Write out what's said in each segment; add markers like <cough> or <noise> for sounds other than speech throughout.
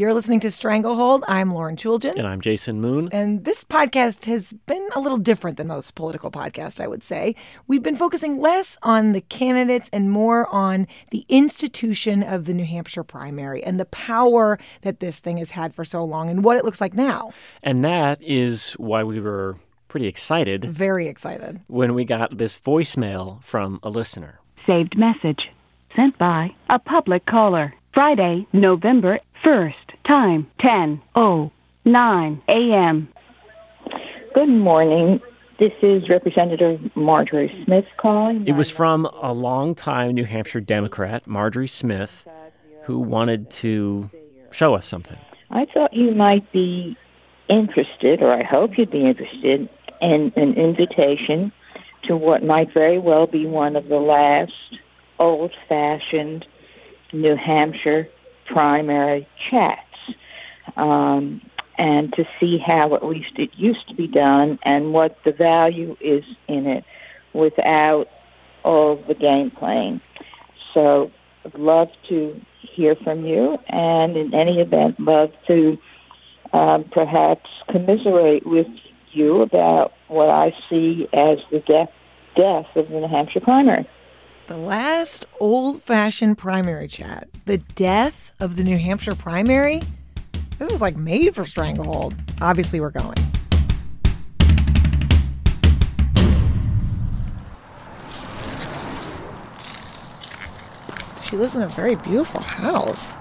You're listening to Stranglehold. I'm Lauren Chooljian. And I'm Jason Moon. And this podcast has been a little different than most political podcasts, I would say. We've been focusing less on the candidates and more on the institution of the New Hampshire primary and the power that this thing has had for so long and what it looks like now. And that is why we were pretty excited. Very excited. When we got this voicemail from a listener. Saved message sent by a public caller. Friday, November 1st. Time 10:09 a.m. Good morning. This is Representative Marjorie Smith calling. It was from a longtime New Hampshire Democrat, Marjorie Smith, who wanted to show us something. I thought you might be interested, or I hope you'd be interested, in an invitation to what might very well be one of the last old fashioned New Hampshire primary chats um, and to see how at least it used to be done and what the value is in it without all the game playing. So I'd love to hear from you, and in any event, love to um, perhaps commiserate with you about what I see as the death death of the New Hampshire primary. The last old fashioned primary chat. The death of the New Hampshire primary? This is like made for Stranglehold. Obviously, we're going. She lives in a very beautiful house.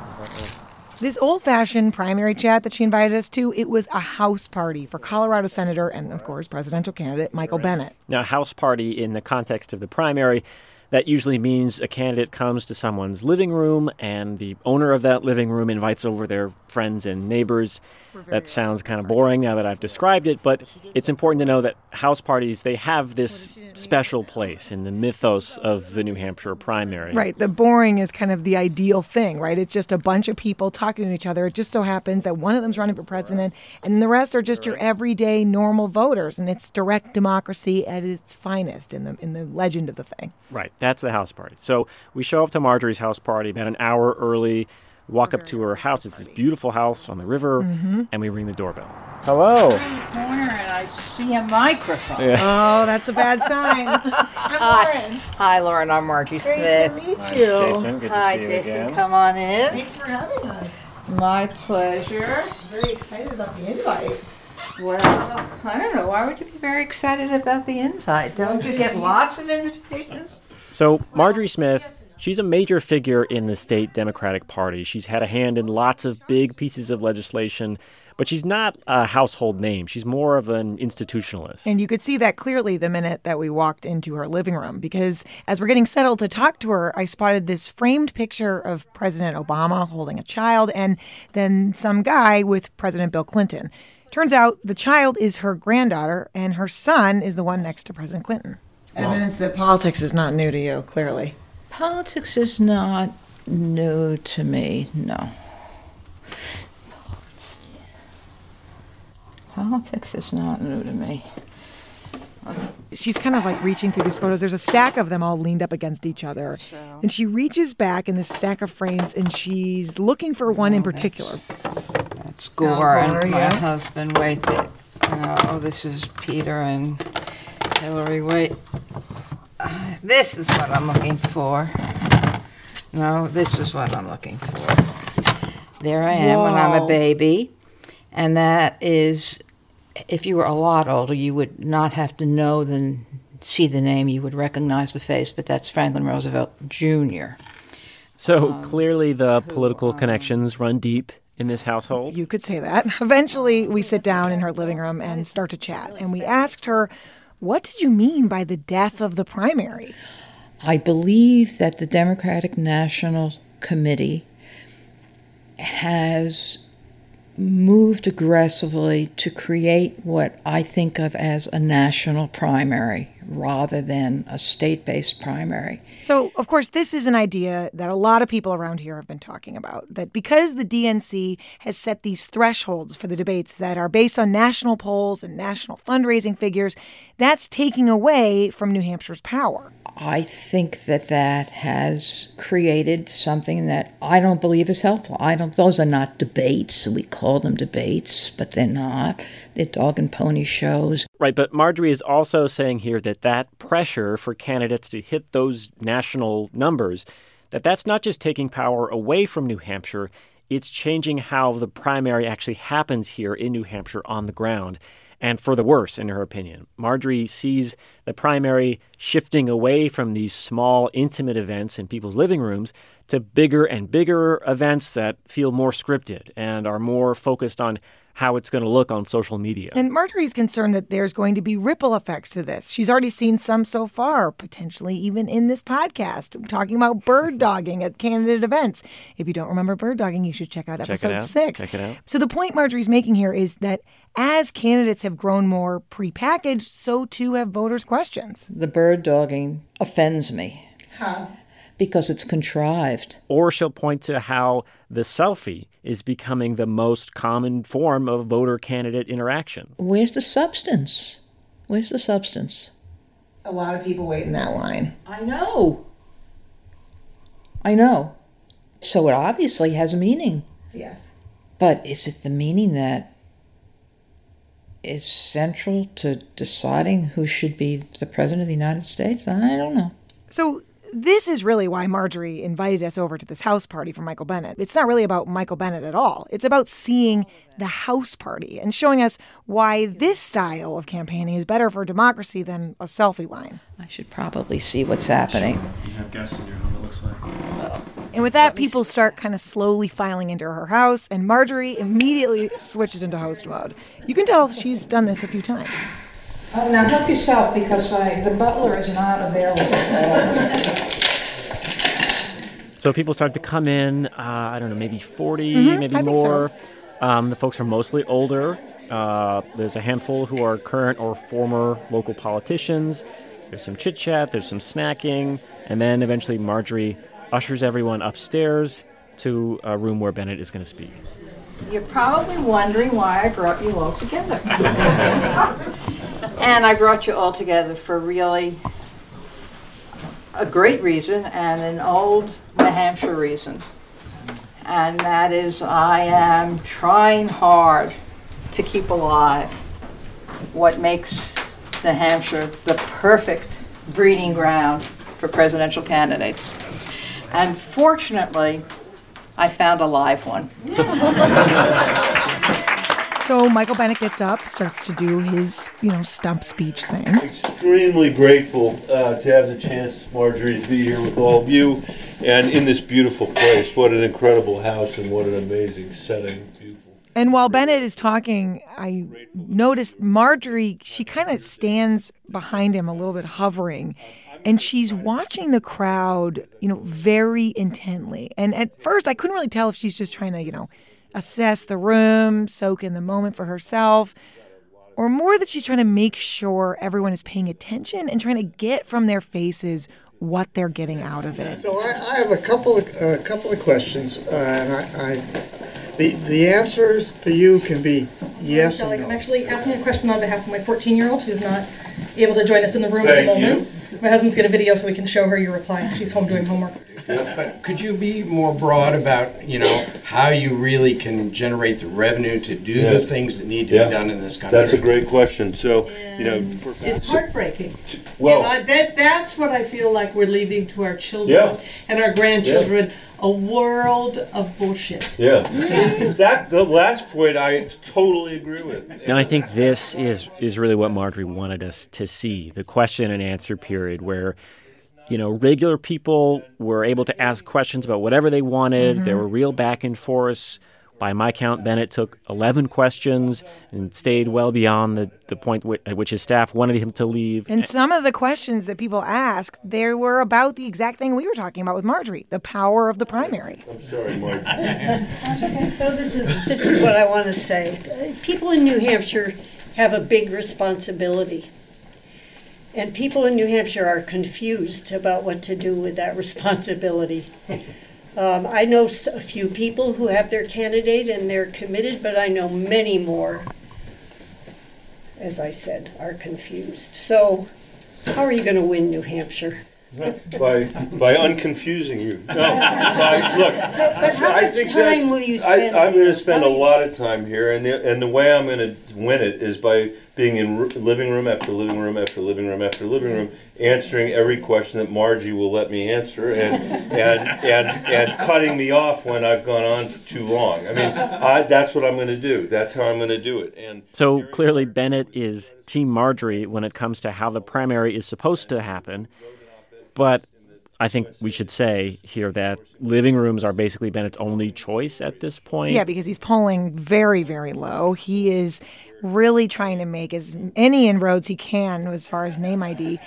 This old fashioned primary chat that she invited us to, it was a house party for Colorado Senator and, of course, presidential candidate Michael Bennet. Now, house party in the context of the primary that usually means a candidate comes to someone's living room and the owner of that living room invites over their friends and neighbors. That sounds kind of boring now that I've described it, but it's important to know that house parties they have this special place in the mythos of the New Hampshire primary. Right, the boring is kind of the ideal thing, right? It's just a bunch of people talking to each other. It just so happens that one of them's running for president and the rest are just your everyday normal voters and it's direct democracy at its finest in the in the legend of the thing. Right. That's the house party. So we show up to Marjorie's house party about an hour early, walk up to her house. It's this beautiful house on the river, Mm-hmm. and we ring the doorbell. Hello. corner and I see a microphone. Yeah. Oh, that's a bad sign. <laughs> Hi. Hi, Lauren. I'm Margie Smith. Great to meet you. Hi, Jason, good to Hi, see you Jason. again. Come on in. Thanks for having us. My pleasure. Very excited about the invite. Well, I don't know. Why would you be very excited about the invite? Don't you get lots of invitations? So, Marjorie Smith, she's a major figure in the state Democratic Party. She's had a hand in lots of big pieces of legislation, but she's not a household name. She's more of an institutionalist. And you could see that clearly the minute that we walked into her living room because as we're getting settled to talk to her, I spotted this framed picture of President Obama holding a child and then some guy with President Bill Clinton. Turns out the child is her granddaughter and her son is the one next to President Clinton. Evidence that politics is not new to you, clearly. Politics is not new to me, no. Politics is not new to me. She's kind of like reaching through these photos. There's a stack of them all leaned up against each other. And she reaches back in this stack of frames and she's looking for one in particular. That's Gore and Gore, my yeah. husband. Wait, th- uh, oh, this is Peter and Hillary. Wait, uh, this is what I'm looking for. No, this is what I'm looking for. There I am when I'm Whoa. a baby, and that is, if you were a lot older, you would not have to know the see the name. You would recognize the face, but that's Franklin Roosevelt Jr. So, clearly the political connections run deep in this household. You could say that. <laughs> Eventually, we sit down in her living room and start to chat. And we asked her, What did you mean by the death of the primary? I believe that the Democratic National Committee has moved aggressively to create what I think of as a national primary rather than a state based primary. So, of course, this is an idea that a lot of people around here have been talking about that because the DNC has set these thresholds for the debates that are based on national polls and national fundraising figures, that's taking away from New Hampshire's power. I think that that has created something that I don't believe is helpful. I don't; those are not debates. We call them debates, but they're not. They're dog and pony shows. Right, but Marjorie is also saying here that that pressure for candidates to hit those national numbers, that that's not just taking power away from New Hampshire, it's changing how the primary actually happens here in New Hampshire on the ground and for the worse, in her opinion. Marjorie sees the primary shifting away from these small, intimate events in people's living rooms to bigger and bigger events that feel more scripted and are more focused on how it's going to look on social media. And Marjorie's concerned that there's going to be ripple effects to this. She's already seen some so far, potentially even in this podcast, talking about bird <laughs> dogging at candidate events. If you don't remember bird dogging, you should check out Check it episode out. six. Check it out. So the point Marjorie's making here is that as candidates have grown more prepackaged, so too have voters' questions. The bird dogging offends me. How? Because it's contrived. Or she'll point to how the selfie is becoming the most common form of voter candidate interaction. Where's the substance? Where's the substance? A lot of people wait in that line. I know. I know. So it obviously has a meaning. Yes. But is it the meaning that is central to deciding who should be the president of the United States? I don't know. So this is really why Marjorie invited us over to this house party for Michael Bennet. It's not really about Michael Bennet at all. It's about seeing the house party and showing us why this style of campaigning is better for democracy than a selfie line. I should probably see what's happening. You have guests in your home, it looks like. And with that, people start kind of slowly filing into her house, and Marjorie immediately switches into host mode. You can tell she's done this a few times. Oh, now help yourself because I, the butler is not available. So people start to come in, uh, I don't know, maybe 40, Mhm, maybe I think so. more. Um, the folks are mostly older. Uh, there's a handful who are current or former local politicians. There's some chit chat, there's some snacking, and then eventually Marjorie ushers everyone upstairs to a room where Bennet is going to speak. You're probably wondering why I brought you all together. <laughs> and I brought you all together for really a great reason and an old New Hampshire reason. And that is, I am trying hard to keep alive what makes New Hampshire the perfect breeding ground for presidential candidates. And fortunately, I found a live one. <laughs> So Michael Bennet gets up, starts to do his, you know, stump speech thing. extremely grateful uh, to have the chance, Marjorie, to be here with all of you and in this beautiful place. What an incredible house and what an amazing setting. And while Bennet is talking, I noticed Marjorie, she kind of stands behind him a little bit hovering. And she's watching the crowd, you know, very intently. And at first, I couldn't really tell if she's just trying to, you know, assess the room, soak in the moment for herself, or more that she's trying to make sure everyone is paying attention and trying to get from their faces what they're getting out of it. So I, I have a couple of a couple of questions, uh, and I, I the the answers for you can be yes Shelley, and I'm no. actually asking a question on behalf of my 14-year-old who's not able to join us in the room at the Thank moment. My husband's got a video so we can show her your reply. She's home doing homework. But could you be more broad about, you know, how you really can generate the revenue to do Yeah. the things that need to Yeah. be done in this country? That's a great question. So, you know, for- It's heartbreaking. Well- and I, that, that's what I feel like we're leaving to our children Yeah. and our grandchildren a world of bullshit. yeah, that the last point I totally agree with. And I think this is is really what Marjorie wanted us to see the question and answer period where you know regular people were able to ask questions about whatever they wanted. There mm-hmm. were real back and forths. By my count, Bennet took 11 questions and stayed well beyond the, the point wi- at which his staff wanted him to leave. And some of the questions that people asked, they were about the exact thing we were talking about with Marjorie the power of the primary. I'm sorry, Mark. <laughs> So this is this is what I want to say. People in New Hampshire have a big responsibility. And people in New Hampshire are confused about what to do with that <laughs> responsibility. Um, I know a few people who have their candidate and they're committed, but I know many more, as I said, are confused. So, how are you going to win New Hampshire? By by unconfusing you. No, by, look. but how I much think time will you spend? I, I'm going to spend a lot of time here, and the and the way I'm going to win it is by being in r- living room after living room after living room after living room, answering every question that Margie will let me answer, and and and and cutting me off when I've gone on for too long. I mean, I, that's what I'm going to do. That's how I'm going to do it. And So clearly, Bennet is Team Marjorie when it comes to how the primary is supposed to happen. But I think we should say here that living rooms are basically Bennet's only choice at this point. Yeah, because he's polling very, very low. He is really trying to make as many inroads he can as far as name ID,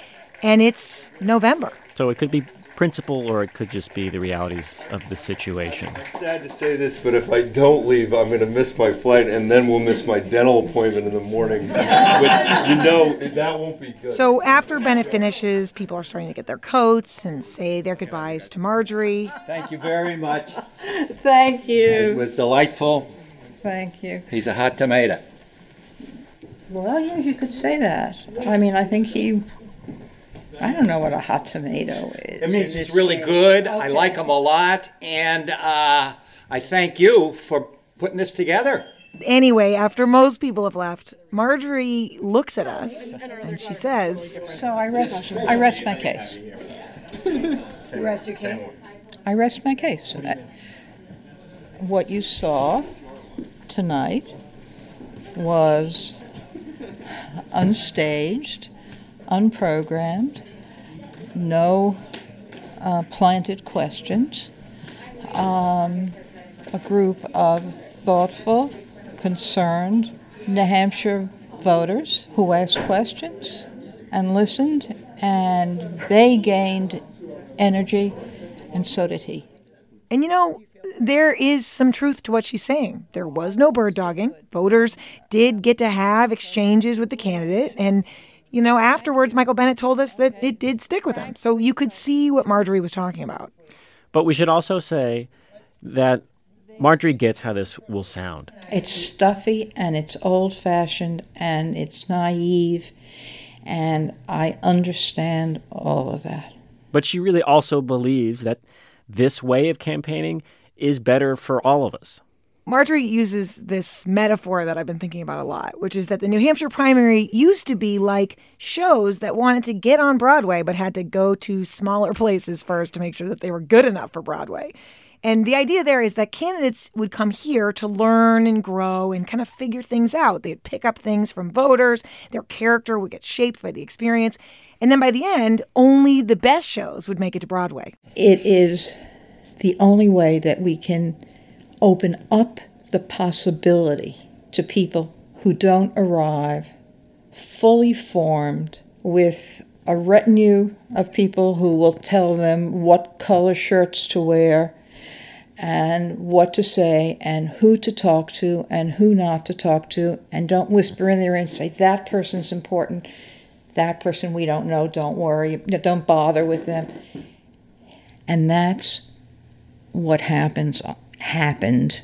and it's November. So it could be principle or it could just be the realities of the situation. I'm sad to say this, but if I don't leave, I'm going to miss my flight, and then we'll miss my dental appointment in the morning, <laughs> which you know that won't be good. So after Bennet finishes, people are starting to get their coats and say their goodbyes to Marjorie. Thank you very much. <laughs> Thank you. It was delightful. Thank you. He's a hot tomato. Well, yeah, you could say that. I mean, I think he. I don't know what a hot tomato is. It means it's he's really area. good. I like them a lot, and uh, I thank you for putting this together. Anyway, after most people have left, Marjorie looks at us and she says, So I rest. I rest my case. <laughs> You rest your case? I rest my case. What you saw tonight was unstaged, unprogrammed, no uh, planted questions, um, a group of thoughtful, concerned New Hampshire voters who asked questions and listened, and they gained energy, and so did he. And you know, there is some truth to what she's saying. There was no bird dogging. Voters did get to have exchanges with the candidate. And, you know, afterwards, Michael Bennet told us that it did stick with him. So you could see what Marjorie was talking about. But we should also say that Marjorie gets how this will sound. It's stuffy and it's old fashioned and it's naive, and I understand all of that. But she really also believes that this way of campaigning is better for all of us. Marjorie uses this metaphor that I've been thinking about a lot, which is that the New Hampshire primary used to be like shows that wanted to get on Broadway but had to go to smaller <laughs> places first to make sure that they were good enough for Broadway. And the idea there is that candidates would come here to learn and grow and kind of figure things out. They'd pick up things from voters, their character would get shaped by the experience. And then by the end, only the best shows would make it to Broadway. It is the only way that we can open up the possibility to people who don't arrive fully formed with a retinue of people who will tell them what color shirts to wear and what to say and who to talk to and who not to talk to. And don't whisper in their ear and say that person's important. That person we don't know. Don't worry. Don't bother with them. And that's what happens happened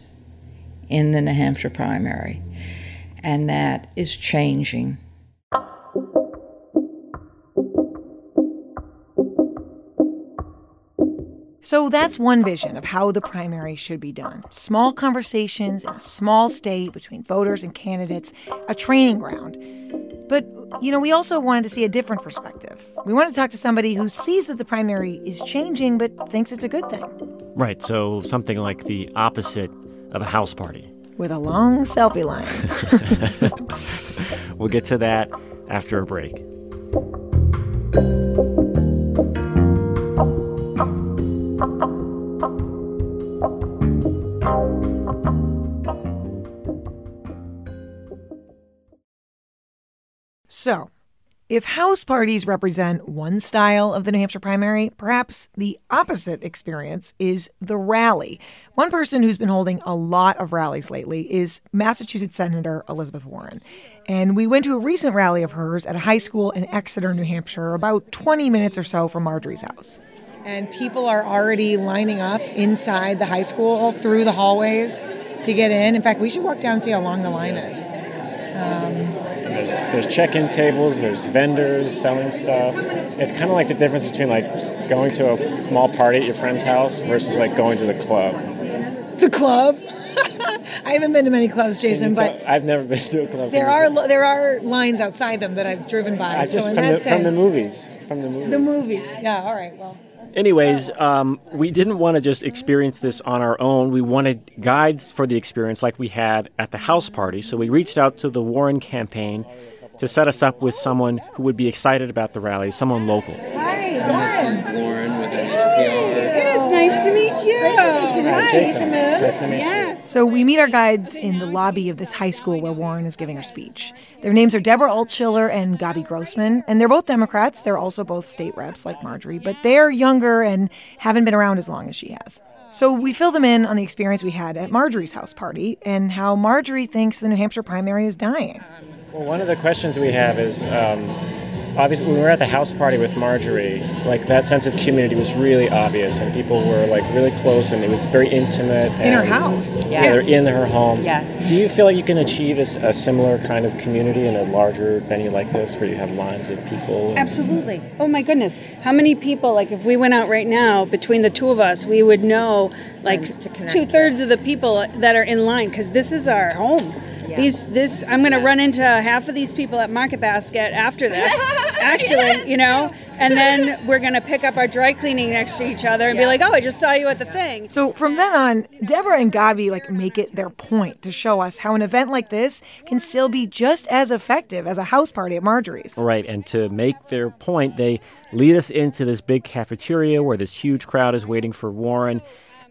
in the New Hampshire primary and that is changing So that's one vision of how the primary should be done. Small conversations in a small state between voters and candidates, a training ground. But, you know, we also wanted to see a different perspective. We wanted to talk to somebody who sees that the primary is changing but thinks it's a good thing, Right, so something like the opposite of a house party. with a long selfie line. <laughs> <laughs> We'll get to that after a break. So, If house parties represent one style of the New Hampshire primary, perhaps the opposite experience is the rally. One person who's been holding a lot of rallies lately is Massachusetts Senator Elizabeth Warren. And we went to a recent rally of hers at a high school in Exeter, New Hampshire, about 20 minutes or so from Marjorie's house. And people are already lining up inside the high school through the hallways to get in. In fact, we should walk down and see how long the line is. Um, there's, there's check-in tables, there's vendors selling stuff. It's kind of like the difference between like going to a small party at your friend's house versus like going to the club. The club? <laughs> I haven't been to many clubs, Jason, but I've never been to a club. there are there are lines outside them that I've driven by. I so just in from the, from the movies. From the movies. The movies. Yeah. All right. Well. Anyways, um, we didn't want to just experience this on our own. We wanted guides for the experience like we had at the house party. So we reached out to the Warren campaign to set us up with someone who would be excited about the rally, someone local. This is Lauren with NPR. It is nice to meet you. Nice to meet you. Hi, Jason. Nice to meet Yes. So we meet our guides in the lobby of this high school where Warren is giving her speech. Their names are Deborah Altschiller and Gabi Grossman, and they're both Democrats. They're also both state reps like Marjorie, but they're younger and haven't been around as long as she has. So we fill them in on the experience we had at Marjorie's house party and how Marjorie thinks the New Hampshire primary is dying. Well, one of the questions we have is um, obviously when we were at the house party with Marjorie, like that sense of community was really obvious, and people were like really close, and it was very intimate. In her house. Yeah, Yeah. they're in her home. Yeah. Do you feel like you can achieve a similar kind of community in a larger venue like this, where you have lines of people? and- Absolutely. Oh my goodness. How many people, like if we went out right now, between the two of us, we would know like two thirds of the people that are in line because this is our home. These, this, I'm going to run into half of these people at Market Basket after this, <laughs> actually, you know, and then we're going to pick up our dry cleaning next to each other and be like, oh, I just saw you at the thing. So from then on, Deborah and Gabi like make it their point to show us how an event like this can still be just as effective as a house party at Marjorie's. Right, and to make their point, they lead us into this big cafeteria where this huge crowd is waiting for Warren.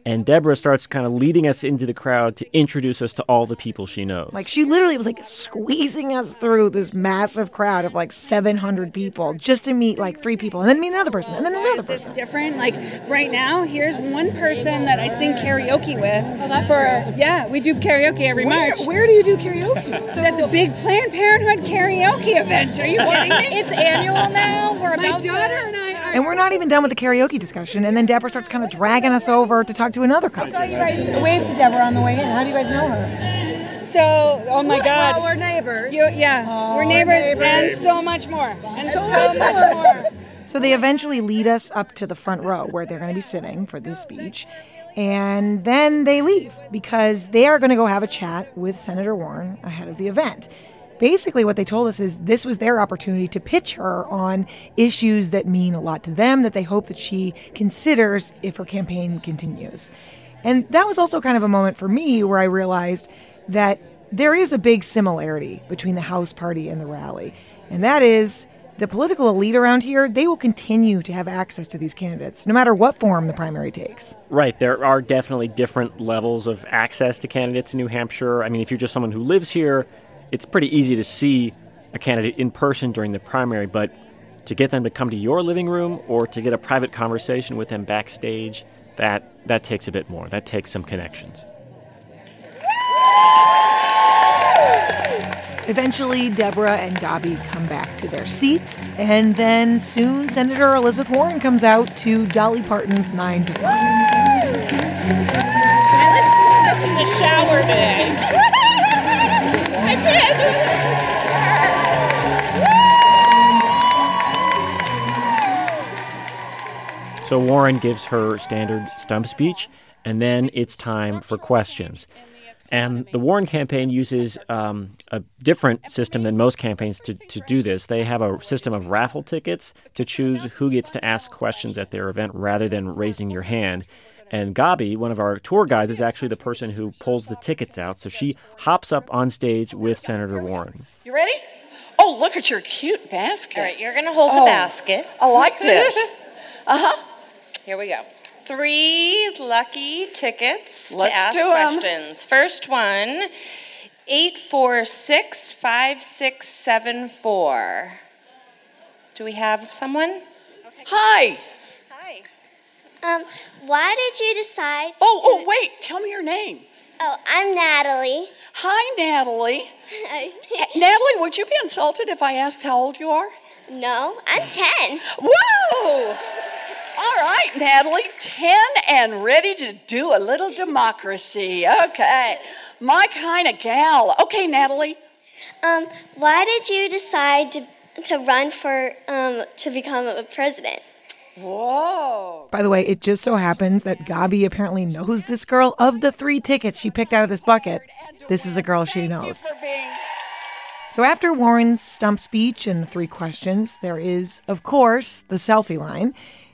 And Deborah starts kind of leading us into the crowd to introduce us to all the people she knows. Like she literally was like squeezing us through this massive crowd of like 700 people just to meet like three people and then meet another person and then another person. different. Like right now, here's one person that I sing karaoke with. Oh, that's for yeah, we do karaoke every Where- March. where do you do karaoke? <laughs> So at the big Planned Parenthood karaoke event. Are you kidding me? It's annual now. We're My about daughter to... and I are. And we're not even done with the karaoke discussion and then Deborah starts kind of dragging us over to talk to another couple. saw you guys wave to Deborah on the way in. How do you guys know her? So, oh my God. Well, we're neighbors. You, yeah, we're neighbors, and so much more. And so, much more. <laughs> So they eventually lead us up to the front row where they're going to be sitting for this speech. And then they leave because they are going to go have a chat with Senator Warren ahead of the event. Basically, what they told us is this was their opportunity to pitch her on issues that mean a lot to them that they hope that she considers if her campaign continues. And that was also kind of a moment for me where I realized that there is a big similarity between the House Party and the rally. And that is the political elite around here, they will continue to have access to these candidates, no matter what form the primary takes. Right, there are definitely different levels of access to candidates in New Hampshire. I mean, if you're just someone who lives here, it's pretty easy to see a candidate in person during the primary, but to get them to come to your living room or to get a private conversation with them backstage, that that takes a bit more. That takes some connections. Eventually, Deborah and Gabi come back to their seats, and then soon Senator Elizabeth Warren comes out to Dolly Parton's 9 to 5. I listened to this in the shower today. <laughs> So Warren gives her standard stump speech, and then it's time for questions. And the Warren campaign uses um, a different system than most campaigns to, to do this. They have a system of raffle tickets to choose who gets to ask questions at their event rather than raising your hand. And Gabi, one of our tour guides, is actually the person who pulls the tickets out. So she hops up on stage with Senator Warren. You ready? Oh, look at your cute basket. All right, you're gonna hold Oh, the basket. I like this. <laughs> Uh huh. Here we go. Three lucky tickets Let's to ask do 'em. questions. First one, eight four six five six seven four. Do we have someone? Hi. Hi. Um, why did you decide? Oh, oh, wait. Tell me your name. Oh, I'm Natalie. Hi, Natalie. <laughs> Natalie, would you be insulted if I asked how old you are? no, I'm 10. Whoa! All right, Natalie, 10 and ready to do a little democracy. Okay. My kind of gal. Okay, Natalie. Um, why did you decide to, to run for, um, to become a president? Whoa. By the way, it just so happens that Gabi apparently knows this girl. Of the three tickets she picked out of this bucket, this is a girl she knows. So after Warren's stump speech and the three questions, there is, of course, the selfie line.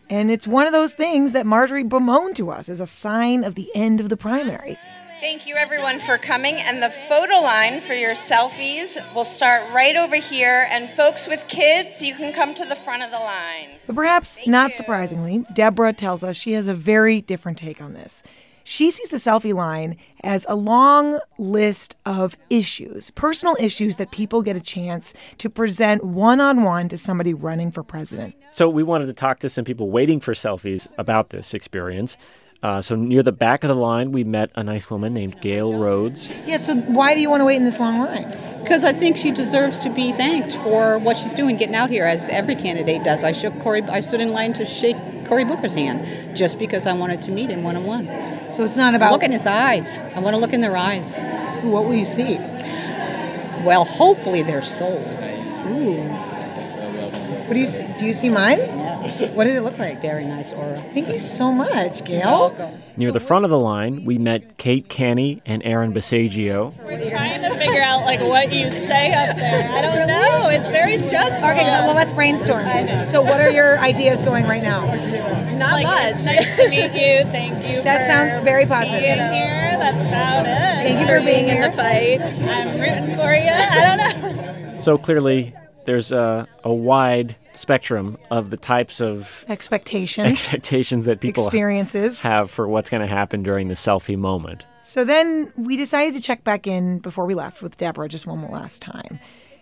And it's one of those things that Marjorie bemoaned to us as a sign of the end of the primary. Thank you, everyone, for coming. And the photo line for your selfies will start right over here. And folks with kids, you can come to the front of the line. But perhaps not surprisingly, Deborah tells us she has a very different take on this. She sees the selfie line as a long list of issues, personal issues that people get a chance to present one on one to somebody running for president. So we wanted to talk to some people waiting for selfies about this experience. Uh, so near the back of the line, we met a nice woman named Gail Rhodes. Yeah, so why do you want to wait in this long line? Because I think she deserves to be thanked for what she's doing, getting out here, as every candidate does. I shook Cory. I stood in line to shake Cory Booker's hand just because I wanted to meet him one on one. So it's not about look in his eyes. I want to look in their eyes. What will you see? Well, hopefully their soul. Ooh. What do you see? Do you see mine? Yes. <laughs> What does it look like? Very nice aura. Thank you so much, Gail. Welcome. Near the front of the line, we met Kate Canny and Aaron Basagio. We're trying to figure out like what you say up there. I don't know. It's very stressful. Okay, well let's brainstorm. So what are your ideas going right now? Not much. Nice to meet you. Thank you. That for sounds very positive. Being here. That's about it. Thank you for being in the fight. I'm rooting for you. I don't know. So clearly, there's a, a wide spectrum of the types of Expectations. expectations that people Experiences. have for what's going to happen during the selfie moment. So then we decided to check back in before we left with Deborah just one last time.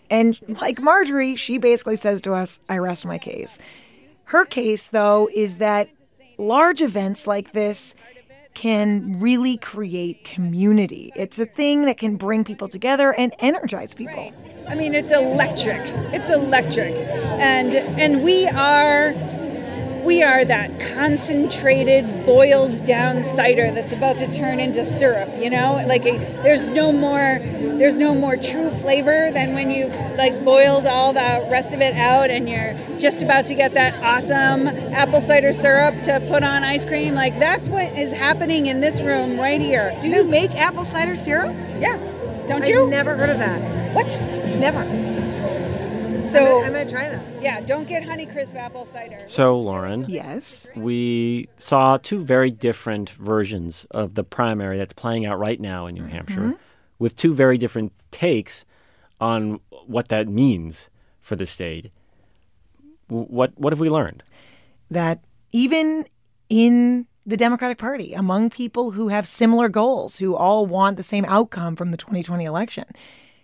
And like Marjorie, she basically says to us, I rest my case. Her case, though, is that large events like this can really create community. It's a thing that can bring people together and energize people. I mean, it's electric. It's electric, and and we are we are that concentrated, boiled down cider that's about to turn into syrup. You know, like a, there's no more there's no more true flavor than when you've like boiled all the rest of it out, and you're just about to get that awesome apple cider syrup to put on ice cream. Like that's what is happening in this room right here. Do you make apple cider syrup? Yeah. Don't you? I've you? never heard of that. What? Never. So I'm gonna try that. Yeah, don't get Honeycrisp apple cider. So, Lauren. Yes. We saw two very different versions of the primary that's playing out right now in New Hampshire Mhm. with two very different takes on what that means for the state. What, what have we learned? that even in the Democratic Party, among people who have similar goals, who all want the same outcome from the 2020 election,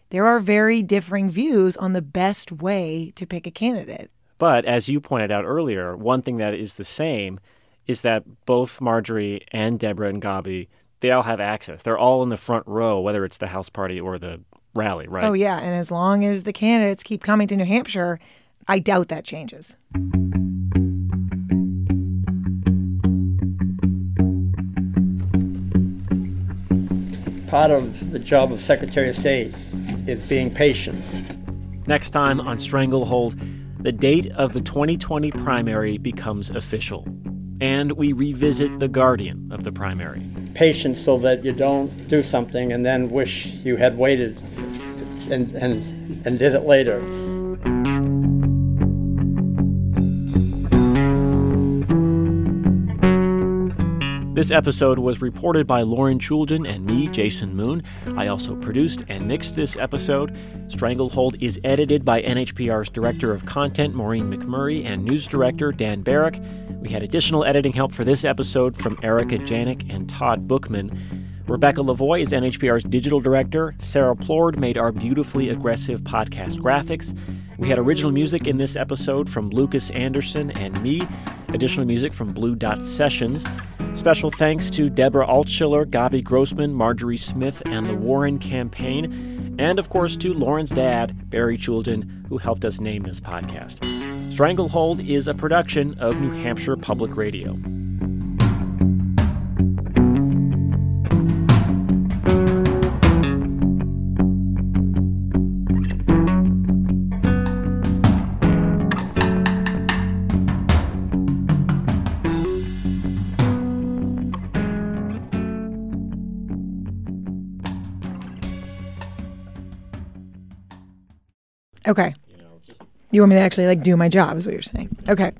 there are very differing views on the best way to pick a candidate. But as you pointed out earlier, one thing that is the same is that both Marjorie and Deborah and Gabi, they all have access. They're all in the front row, whether it's the House Party or the rally, right? Oh, yeah. And as long as the candidates keep coming to New Hampshire, I doubt that changes. Part of the job of Secretary of State is being patient. Next time on Stranglehold, the date of the 2020 primary becomes official. And we revisit the guardian of the primary. Patience so that you don't do something and then wish you had waited and, and, and did it later. This episode was reported by Lauren Chooljian and me, Jason Moon. I also produced and mixed this episode. Stranglehold is edited by NHPR's Director of Content, Maureen McMurray, and News Director, Dan Barrick. We had additional editing help for this episode from Erika Janik and Todd Bookman. Rebecca Lavoie is NHPR's digital director. Sarah Plourde made our beautifully aggressive podcast graphics. We had original music in this episode from Lucas Anderson and me, additional music from Blue Dot Sessions. Special thanks to Deborah Altschiller, Gabi Grossman, Marjorie Smith, and the Warren campaign, and of course to Lauren's dad, Barry Chooljian, who helped us name this podcast. Stranglehold is a production of New Hampshire Public Radio. Okay. You want me to actually like do my job, is what you're saying. Okay.